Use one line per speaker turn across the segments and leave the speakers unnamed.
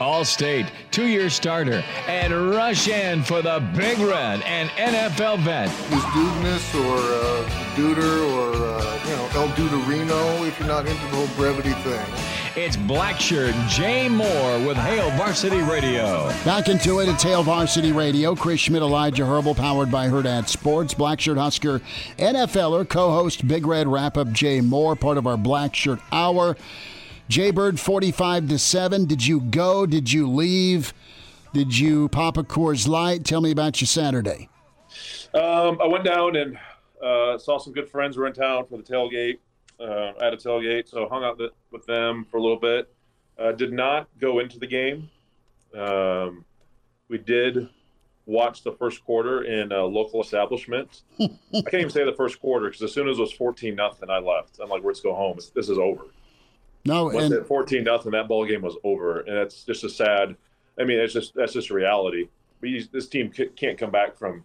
All-State, two-year starter, and rush in for the Big Red and NFL vet.
Is Dudeness or uh, Duder or, uh, you know, El Duderino if you're not into the whole brevity thing.
It's Blackshirt Jay Moore with Hail Varsity Radio.
Back into it. It's Hail Varsity Radio. Chris Schmidt, Elijah Herbal, powered by Hurrdat Sports. Blackshirt Husker, NFLer, co-host Big Red Wrap-Up Jay Moore, part of our Blackshirt Hour. Jaybird 45 to 7. Did you go? Did you leave? Did you pop a Coors Light? Tell me about your Saturday.
Um, I went down and uh, saw some good friends were in town for the tailgate, uh, at a tailgate, so hung out with them for a little bit. Uh, did not go into the game. Um, we did watch the first quarter in a local establishment. I can't even say the first quarter because as soon as it was 14 nothing, I left. I'm like, let's go home. This is over.
No,
Once
and
at 14 nothing, that ball game was over, and that's just a sad. I mean, it's just that's just a reality. But you, this team c- can't come back from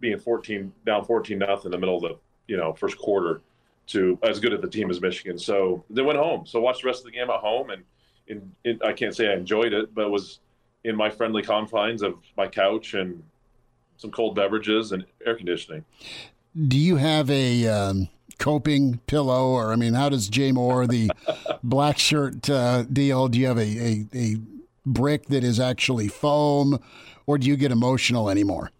being 14 down 14 nothing in the middle of the you know first quarter to as good at the team as Michigan. So they went home. So watched the rest of the game at home, and in, in, I can't say I enjoyed it, but it was in my friendly confines of my couch and some cold beverages and air conditioning.
do you have a um, coping pillow, or I mean, how does Jay Moore the black shirt uh, deal? Do you have a, a a brick that is actually foam, or do you get emotional anymore?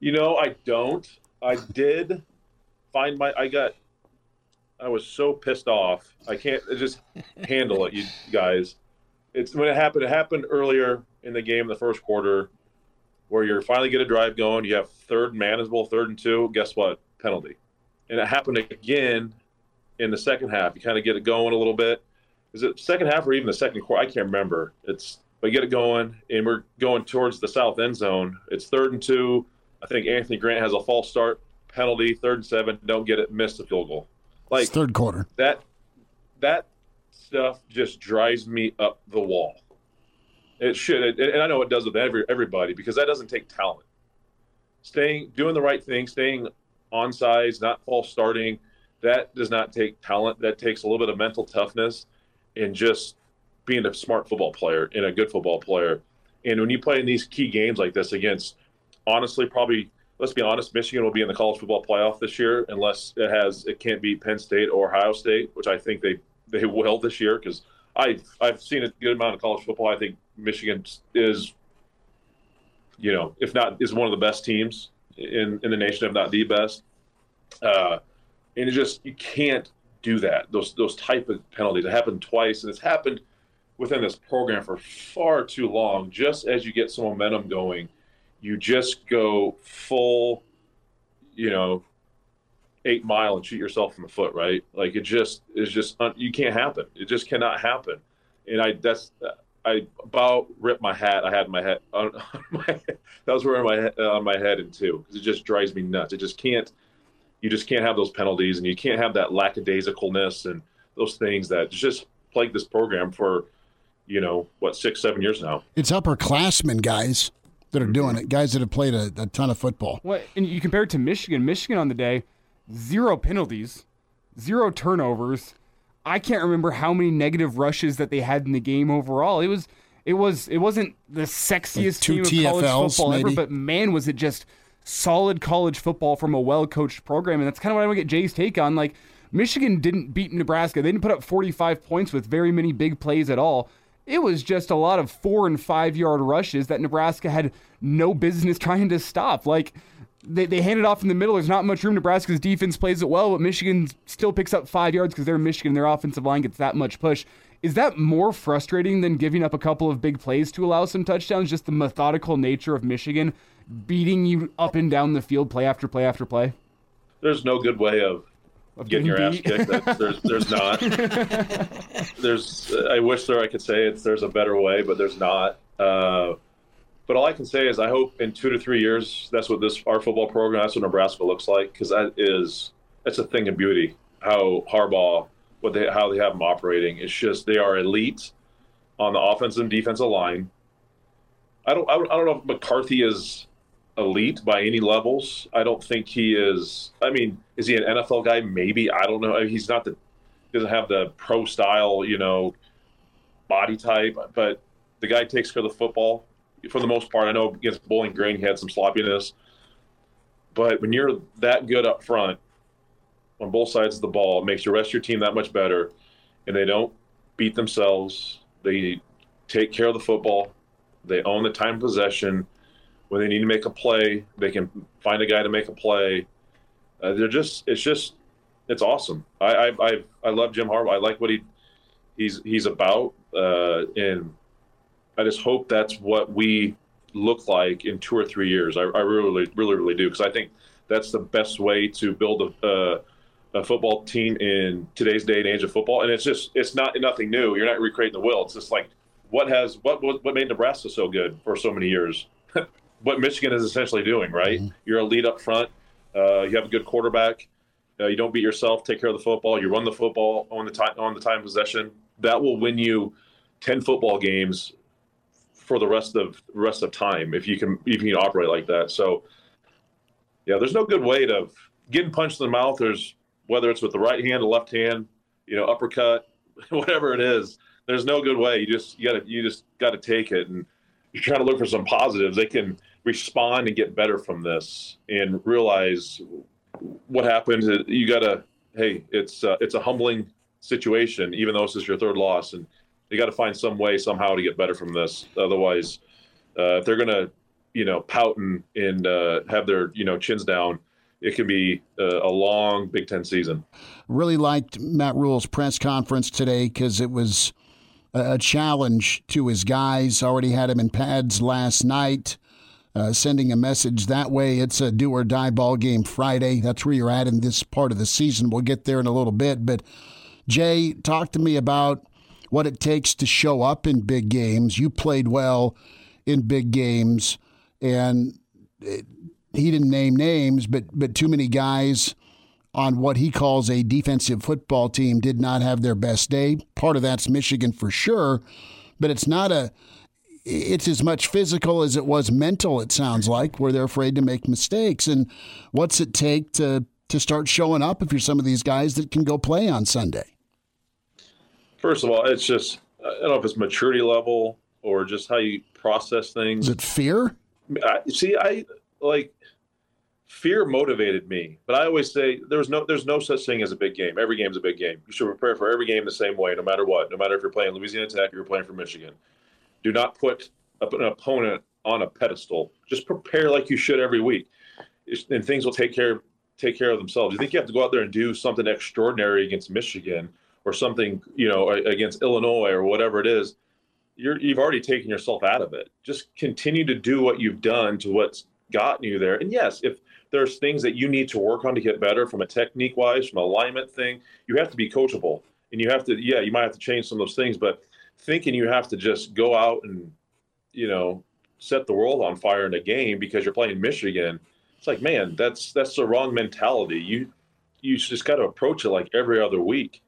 You know, I don't. I did find my. I got. I was so pissed off. I can't just handle it, you guys. It's when it happened. It happened earlier in the game, the first quarter, where you're finally get a drive going. You have third manageable, third and two. Guess what? Penalty. And it happened again in the second half. You kind of get it going a little bit. Is it second half or even the second quarter? I can't remember. It's but get it going, and we're going towards the south end zone. It's third and two. I think Anthony Grant has a false start penalty. Third and seven. Don't get it. Missed the field goal. Like
It's third quarter.
that. That stuff just drives me up the wall. It should, it, and I know it does with every everybody because that doesn't take talent. Staying, doing the right thing, staying on sides, not false starting, that does not take talent. That takes a little bit of mental toughness and just being a smart football player and a good football player. And when you play in these key games like this against, honestly, probably let's be honest, Michigan will be in the college football playoff this year unless it has it can't beat Penn State or Ohio State, which I think they they will this year because I I've seen a good amount of college football. I think Michigan is, you know, if not is one of the best teams in in the nation, if not the best. Uh, and it just you can't do that. Those those type of penalties. It happened twice, and it's happened within this program for far too long. Just as you get some momentum going, you just go full, you know, eight mile and shoot yourself in the foot. Right? Like it just is just you can't happen. It just cannot happen. And I that's I about ripped my hat. I had my head on, on my that was wearing my head, uh, on my head in two because it just drives me nuts. It just can't. You just can't have those penalties, and you can't have that lackadaisicalness and those things that just plague this program for, you know, what six, seven years now.
It's upperclassmen guys that are doing it. Guys that have played a, a ton of football.
What and you compare it to Michigan. Michigan on the day, zero penalties, zero turnovers. I can't remember how many negative rushes that they had in the game overall. It was it was it wasn't the sexiest
two
team of college
TFLs
football ever, but man, was it just solid college football from a well coached program. And that's kind of what I want to get Jay's take on. Like Michigan didn't beat Nebraska. They didn't put up 45 points with very many big plays at all. It was just a lot of four and five yard rushes that Nebraska had no business trying to stop. Like they, they hand it off in the middle. There's not much room. Nebraska's defense plays it well, but Michigan still picks up five yards because they're Michigan. Their offensive line gets that much push. Is that more frustrating than giving up a couple of big plays to allow some touchdowns? Just the methodical nature of Michigan beating you up and down the field, play after play after play.
There's no good way of
of
getting your ass kicked. That's, there's there's not. there's I wish there I could say it's there's a better way, but there's not. Uh, but all I can say is I hope in two to three years that's what this our football program that's what Nebraska looks like because that is that's a thing of beauty how Harbaugh what they how they have them operating. It's just they are elite on the offensive and defensive line. I don't I don't, know if McCarthy is elite by any levels. I don't think he is. I mean, is he an NFL guy? Maybe. I don't know. He's not the doesn't have the pro style, you know, body type, but the guy takes care of the football for the most part. I know against Bowling Green he had some sloppiness, but when you're that good up front on both sides of the ball, it makes the rest of your team that much better, and they don't beat themselves. They take care of the football. They own the time possession. When they need to make a play, they can find a guy to make a play. Uh, they're just, it's just, it's awesome. I, I, I, I love Jim Harbaugh. I like what he, he's, he's about. Uh, and I just hope that's what we look like in two or three years. I, I really, really, really do. Cause I think that's the best way to build a, uh, a football team in today's day and age of football. And it's just, it's not nothing new. You're not recreating the wheel. It's just like, what has, what, what, what made Nebraska so good for so many years? what Michigan is essentially doing, right? Mm-hmm. You're a lead up front. Uh, you have a good quarterback. Uh, you don't beat yourself. Take care of the football. You run the football on the time on the time possession. That will win you ten football games for the rest of rest of time if you can if you can operate like that. So, yeah, there's no good way to getting punched in the mouth. There's whether it's with the right hand, the left hand, you know, uppercut, whatever it is. There's no good way. You just you gotta you just got to take it and you're trying to look for some positives. They can respond and get better from this and realize what happened. You got to, hey, it's uh, it's a humbling situation, even though this is your third loss, and you got to find some way somehow to get better from this. Otherwise, uh, if they're gonna, you know, pout and, and uh, have their you know chins down, it could be a, a long Big Ten season.
Really liked Matt Rhule's press conference today because it was a challenge to his guys. Already had him in pads last night uh, sending a message that way. It's a do or die ball game Friday. That's where you're at in this part of the season. We'll get there in a little bit. But Jay, talk to me about what it takes to show up in big games. You played well in big games, and it, he didn't name names, but but too many guys on what he calls a defensive football team did not have their best day. Part of that's Michigan for sure, but it's not a it's as much physical as it was mental, it sounds like, where they're afraid to make mistakes. And what's it take to, to start showing up if you're some of these guys that can go play on Sunday?
First of all, it's just, I don't know if it's maturity level or just how you process things.
Is it fear?
I, see, I like fear motivated me, but I always say there's no there's no such thing as a big game. Every game is a big game. You should prepare for every game the same way, no matter what. No matter if you're playing Louisiana Tech or you're playing for Michigan. Do not put an opponent on a pedestal. Just prepare like you should every week, and things will take care take care of themselves. You think you have to go out there and do something extraordinary against Michigan or something, you know, against Illinois or whatever it is. You're, you've already taken yourself out of it. Just continue to do what you've done to what's gotten you there. And yes, if there's things that you need to work on to get better from a technique wise, from alignment thing, you have to be coachable. And you have to, yeah, you might have to change some of those things, but thinking you have to just go out and you know set the world on fire in a game because you're playing Michigan. It's like, man, that's that's the wrong mentality. You you just got to approach it like every other week,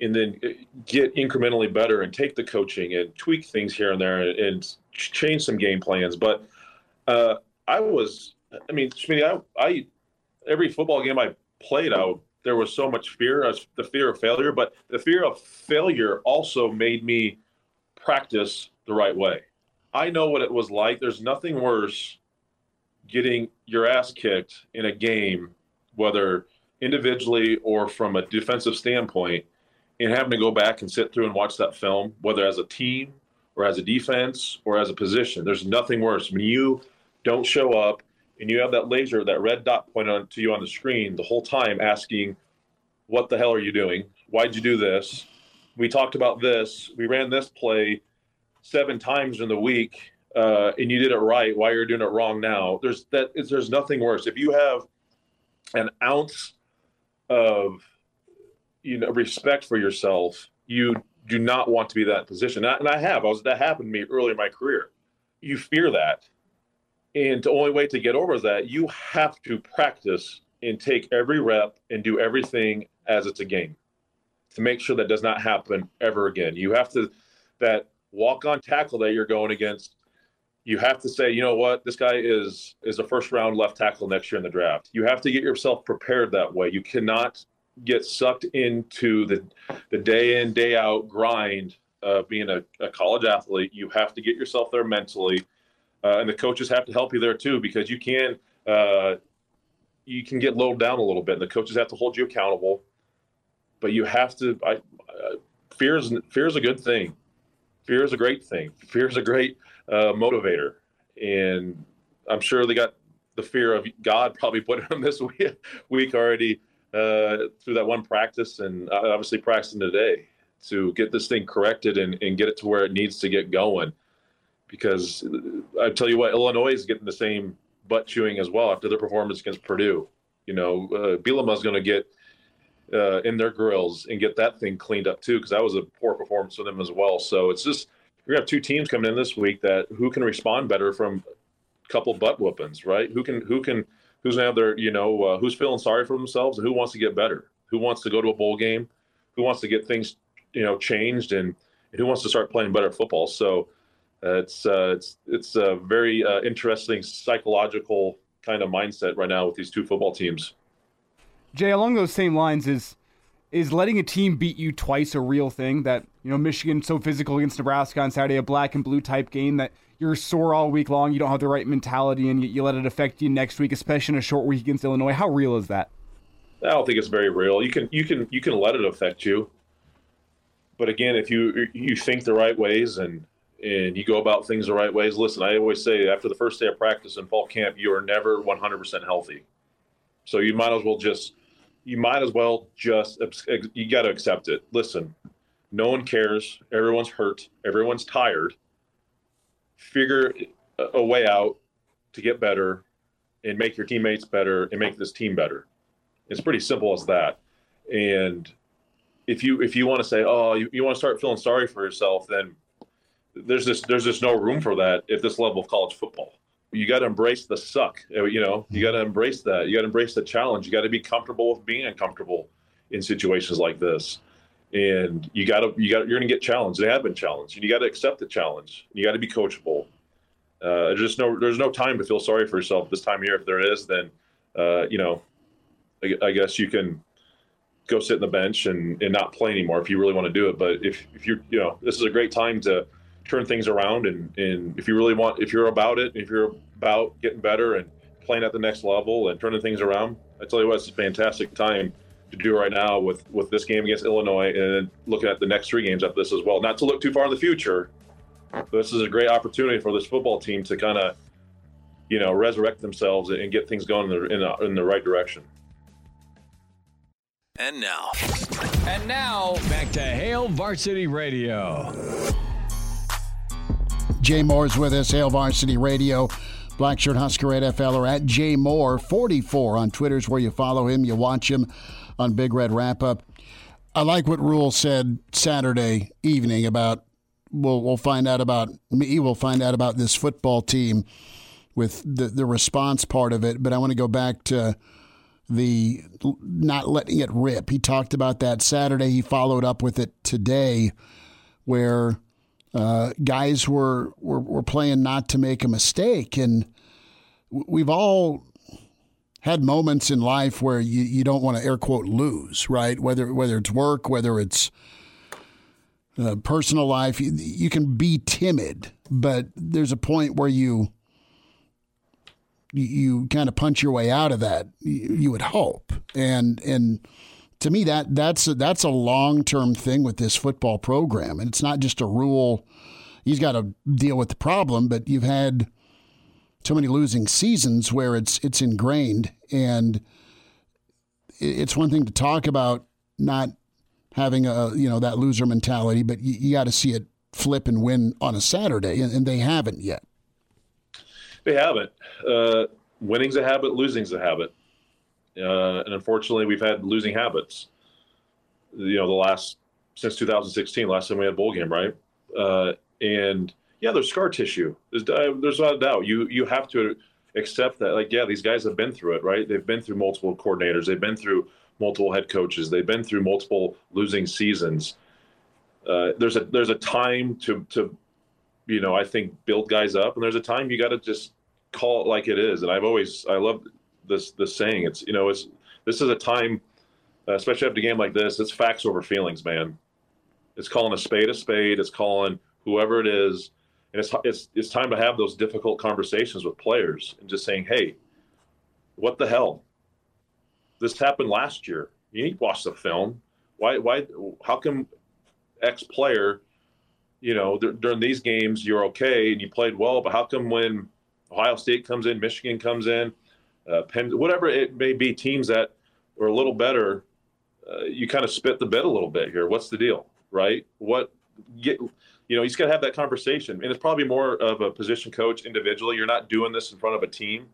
and then uh, get incrementally better and take the coaching and tweak things here and there and, and change some game plans. But uh, I was, I mean, I, I every football game I played out there was so much fear, as the fear of failure, but the fear of failure also made me practice the right way. I know what it was like. There's nothing worse getting your ass kicked in a game, whether individually or from a defensive standpoint, and having to go back and sit through and watch that film, whether as a team or as a defense or as a position. There's nothing worse when you don't show up and you have that laser, that red dot pointed on, to you on the screen the whole time asking, What the hell are you doing? Why'd you do this? We talked about this. We ran this play seven times in the week, uh, and you did it right. Why you're doing it wrong now? There's that. There's nothing worse. If you have an ounce of you know respect for yourself, you do not want to be that position. And I, and I have. I was that happened to me early in my career. You fear that, and the only way to get over that, you have to practice and take every rep and do everything as it's a game to make sure that does not happen ever again. You have to that walk on tackle that you're going against. You have to say, you know what, this guy is is a first round left tackle next year in the draft. You have to get yourself prepared that way. You cannot get sucked into the the day in day out grind of being a, a college athlete. You have to get yourself there mentally, uh, and the coaches have to help you there too because you can uh, you can get lowered down a little bit. And the coaches have to hold you accountable, but you have to. I, uh, fear is fear is a good thing. Fear is a great thing. Fear is a great uh, motivator, and I'm sure they got the fear of God probably put them this week, week already uh, through that one practice, and uh, obviously practicing today to get this thing corrected and, and get it to where it needs to get going. Because uh, I tell you what, Illinois is getting the same butt chewing as well after their performance against Purdue. You know, uh, is going to get uh, in their grills and get that thing cleaned up too, because that was a poor performance for them as well. So it's just we have two teams coming in this week that who can respond better from a couple butt whoopings, right? Who can who can who's gonna you know uh, who's feeling sorry for themselves and who wants to get better, who wants to go to a bowl game, who wants to get things you know changed and, and who wants to start playing better football. So uh, it's uh, it's it's a very uh, interesting psychological kind of mindset right now with these two football teams.
Jay, along those same lines, is is letting a team beat you twice a real thing? That you know, Michigan so physical against Nebraska on Saturday, a black and blue type game that you're sore all week long, you don't have the right mentality, and you, you let it affect you next week, especially in a short week against Illinois. How real is that?
I don't think it's very real. You can you can you can let it affect you, but again, if you you think the right ways and and you go about things the right ways. Listen, I always say after the first day of practice in fall camp, you are never 100% healthy. So you might as well just you might as well just you got to accept it. Listen, no one cares. Everyone's hurt. Everyone's tired. Figure a way out to get better and make your teammates better and make this team better. It's pretty simple as that. And if you if you want to say, oh, you, you want to start feeling sorry for yourself, then there's just there's just no room for that at this level of college football you got to embrace the suck. Uh, you know, you got to embrace that. You got to embrace the challenge. You got to be comfortable with being uncomfortable in situations like this. And you got to, you got, you're going to get challenged. They have been challenged, and you got to accept the challenge. You got to be coachable. Uh, there's just no, there's no time to feel sorry for yourself this time of year. If there is, then, uh, you know, I, I, guess you can go sit in the bench and, and not play anymore if you really want to do it. But if, if you're, you know, this is a great time to turn things around. And, and if you really want, if you're about it, if you're about getting better and playing at the next level and turning things around, I tell you what, it's a fantastic time to do right now with, with this game against Illinois and looking at the next three games after this as well. Not to look too far in the future, this is a great opportunity for this football team to kind of, you know, resurrect themselves and get things going in the, in, the, in the right direction.
And now. And now, back to Hail Varsity Radio.
Jay Moore's with us, Hail Varsity Radio. Blackshirt Husker NFL or at Jay Moore 44 on Twitter's where you follow him, you watch him on Big Red Wrap Up. I like what Rhule said Saturday evening about we'll we'll find out about me. We'll find out about this football team with the the response part of it. But I want to go back to the not letting it rip. He talked about that Saturday. He followed up with it today, where uh, guys were, were were playing not to make a mistake, and we've all had moments in life where you, you don't want to air quote lose, right? Whether whether it's work, whether it's uh, personal life, you, you can be timid, but there's a point where you you, kind of punch your way out of that. You, you would hope, and and to me that that's a, that's a long term thing with this football program, and it's not just a rule. He's got to deal with the problem, but you've had so many losing seasons where it's it's ingrained, and it's one thing to talk about not having a you know that loser mentality, but you, you got to see it flip and win on a Saturday, and, and they haven't yet.
They haven't. Uh, winning's a habit, losing's a habit uh, and unfortunately, we've had losing habits. you know, the last since 2016, last time we had a bowl game, right? Uh, and yeah, there's scar tissue. There's uh, there's not a doubt. You you have to accept that. Like, yeah, these guys have been through it, right? They've been through multiple coordinators. They've been through multiple head coaches. They've been through multiple losing seasons. Uh, there's a there's a time to to you know I think build guys up, and there's a time you got to just call it like it is. And I've always I love this this saying. It's you know it's this is a time, uh, especially after a game like this. It's facts over feelings, man. It's calling a spade a spade. It's calling whoever it is, and it's it's it's time to have those difficult conversations with players and just saying, hey, what the hell? This happened last year. You need to watch the film. Why why how come X player, you know, th- during these games you're okay and you played well, but how come when Ohio State comes in, Michigan comes in, uh, Penn, whatever it may be, teams that are a little better, uh, you kind of spit the bed a little bit here. What's the deal, right? What get you know, you just got to have that conversation, and it's probably more of a position coach individually. You're not doing this in front of a team.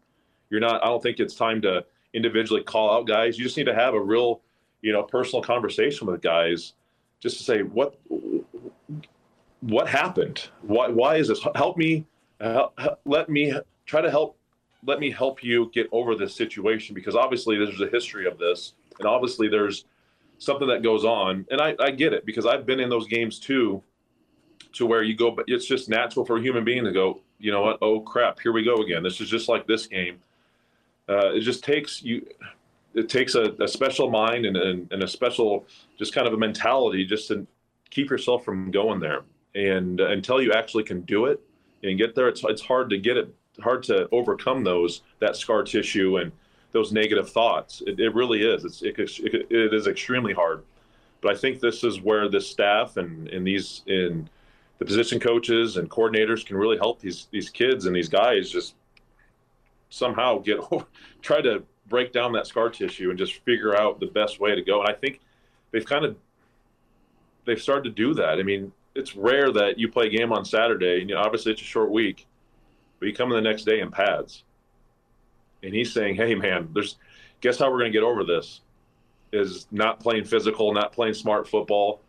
You're not. I don't think it's time to individually call out guys. You just need to have a real, you know, personal conversation with guys, just to say what what happened. Why why is this? Help me. Uh, let me try to help. Let me help you get over this situation because obviously there's a history of this, and obviously there's something that goes on, and I, I get it because I've been in those games too, to where you go, but it's just natural for a human being to go, you know what? Oh crap, here we go again. This is just like this game. Uh, it just takes you. It takes a, a special mind and, and, and, a special, just kind of a mentality, just to keep yourself from going there. And uh, until you actually can do it and get there, it's it's hard to get it, hard to overcome those that scar tissue and those negative thoughts. It, it really is. It's it, it, it is extremely hard. But I think this is where this staff and and these in the position coaches and coordinators can really help these these kids and these guys just somehow get over, try to break down that scar tissue and just figure out the best way to go. And I think they've kind of they've started to do that. I mean, it's rare that you play a game on Saturday, and you know, obviously it's a short week, but you come in the next day in pads. And he's saying, "Hey, man, there's guess how we're going to get over this is not playing physical, not playing smart football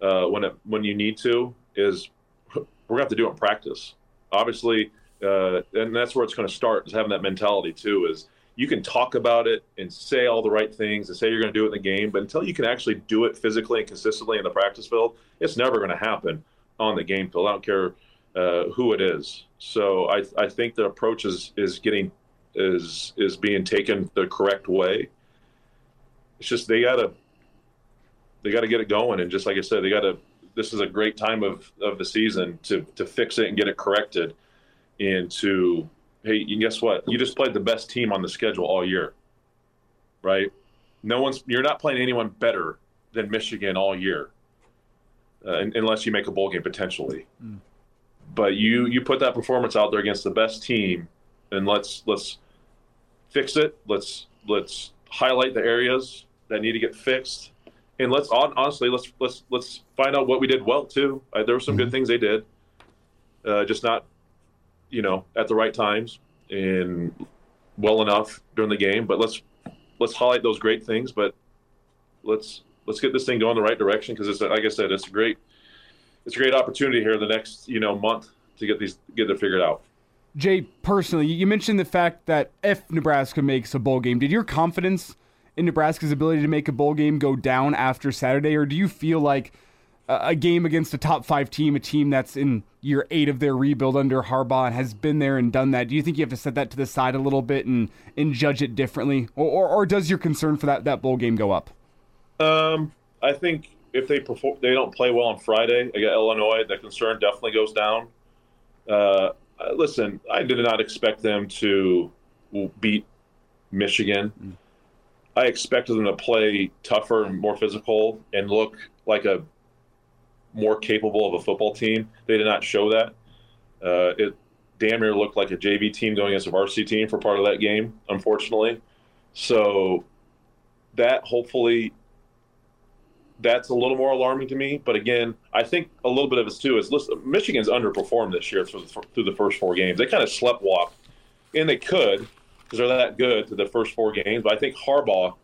uh, when it when you need to, is we're gonna have to do it in practice. Obviously, uh, and that's where it's going to start is having that mentality too. Is you can talk about it and say all the right things and say you're going to do it in the game, but until you can actually do it physically and consistently in the practice field, it's never going to happen on the game field. I don't care uh, who it is. So I, I think the approach is is getting is is being taken the correct way. It's just they gotta they gotta get it going, and just like I said, they gotta this is a great time of, of the season to to fix it and get it corrected and to hey guess what? You just played the best team on the schedule all year right? No one's you're not playing anyone better than michigan all year uh, unless you make a bowl game potentially. Mm. but you you put that performance out there against the best team and let's let's fix it. Let's let's highlight the areas that need to get fixed and let's honestly let's let's let's find out what we did well too. Uh, there were some mm-hmm. good things they did, uh, just not you know at the right times and well enough during the game. But let's let's highlight those great things. But let's let's get this thing going the right direction because it's like I said, it's a great it's a great opportunity here the next you know month to get these get it figured out.
Jay, personally, you mentioned the fact that if Nebraska makes a bowl game, did your confidence in Nebraska's ability to make a bowl game go down after Saturday, or do you feel like a game against a top five team, a team that's in year eight of their rebuild under Harbaugh and has been there and done that, do you think you have to set that to the side a little bit and, and judge it differently, or, or, or does your concern for that that bowl game go up?
Um, I think if they perform, they don't play well on Friday against Illinois, the concern definitely goes down. Uh, listen, I did not expect them to beat Michigan. I expected them to play tougher and more physical and look like a more capable of a football team. They did not show that. Uh, it damn near looked like a JV team going against a varsity team for part of that game, unfortunately. So that hopefully that's a little more alarming to me. But again, I think a little bit of it too is listen, Michigan's underperformed this year through the, through the first four games. They kind of sleptwalked, and they could because they're that good to the first four games. But I think Harbaugh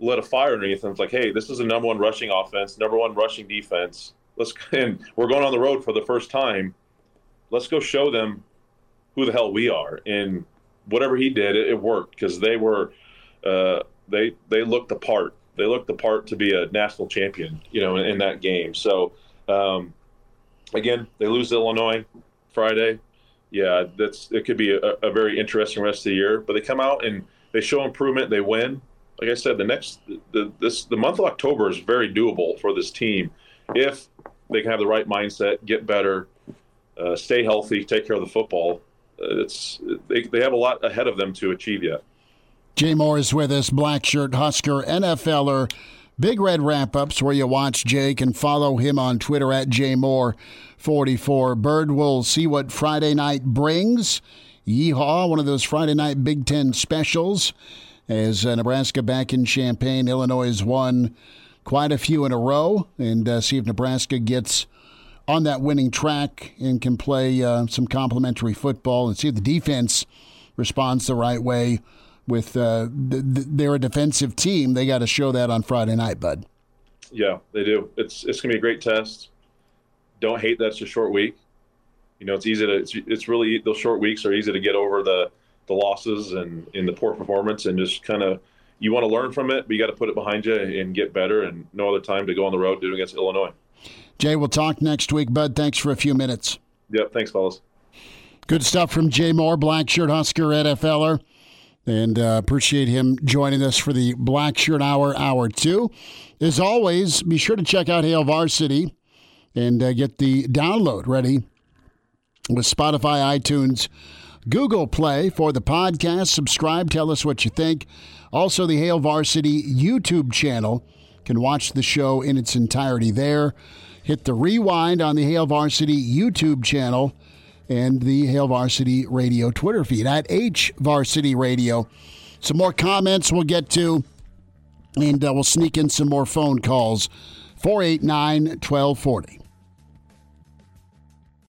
lit a fire underneath them. It's like, hey, this is a number one rushing offense, number one rushing defense. Let's and we're going on the road for the first time. Let's go show them who the hell we are. And whatever he did, it, it worked because they were uh, they they looked the part. They looked the part to be a national champion, you know, in, in that game. So um, again, they lose Illinois Friday. Yeah, that's it. Could be a, a very interesting rest of the year. But they come out and they show improvement. They win. Like I said, the next the this the month of October is very doable for this team if they can have the right mindset, get better, uh, stay healthy, take care of the football. Uh, it's they, they have a lot ahead of them to achieve yet.
Jay Moore is with us, black shirt Husker, NFLer. Big Red Wrap Ups, where you watch Jake and follow him on Twitter at JMoore44. Bird will see what Friday night brings. Yeehaw, one of those Friday night Big Ten specials. As uh, Nebraska back in Champaign, Illinois has won quite a few in a row, and uh, see if Nebraska gets on that winning track and can play uh, some complementary football and see if the defense responds the right way with uh, th- th- they're a defensive team. They got to show that on Friday night, bud.
Yeah, they do. It's it's gonna be a great test. Don't hate that it's a short week. You know, it's easy to it's, it's really those short weeks are easy to get over the the losses and in the poor performance and just kind of you want to learn from it, but you got to put it behind you and get better. And no other time to go on the road doing against Illinois.
Jay, we'll talk next week, bud. Thanks for a few minutes.
Yep. Thanks, fellas.
Good stuff from Jay Moore, Black Shirt Husker NFLer. And uh, appreciate him joining us for the Black Shirt Hour, Hour 2. As always, be sure to check out Hail Varsity and uh, get the download ready with Spotify, iTunes, Google Play for the podcast. Subscribe, tell us what you think. Also, the Hail Varsity YouTube channel can watch the show in its entirety there. Hit the rewind on the Hail Varsity YouTube channel and the Hail Varsity Radio Twitter feed at H Varsity Radio. Some more comments we'll get to, and uh, we'll sneak in some more phone calls. 489 1240.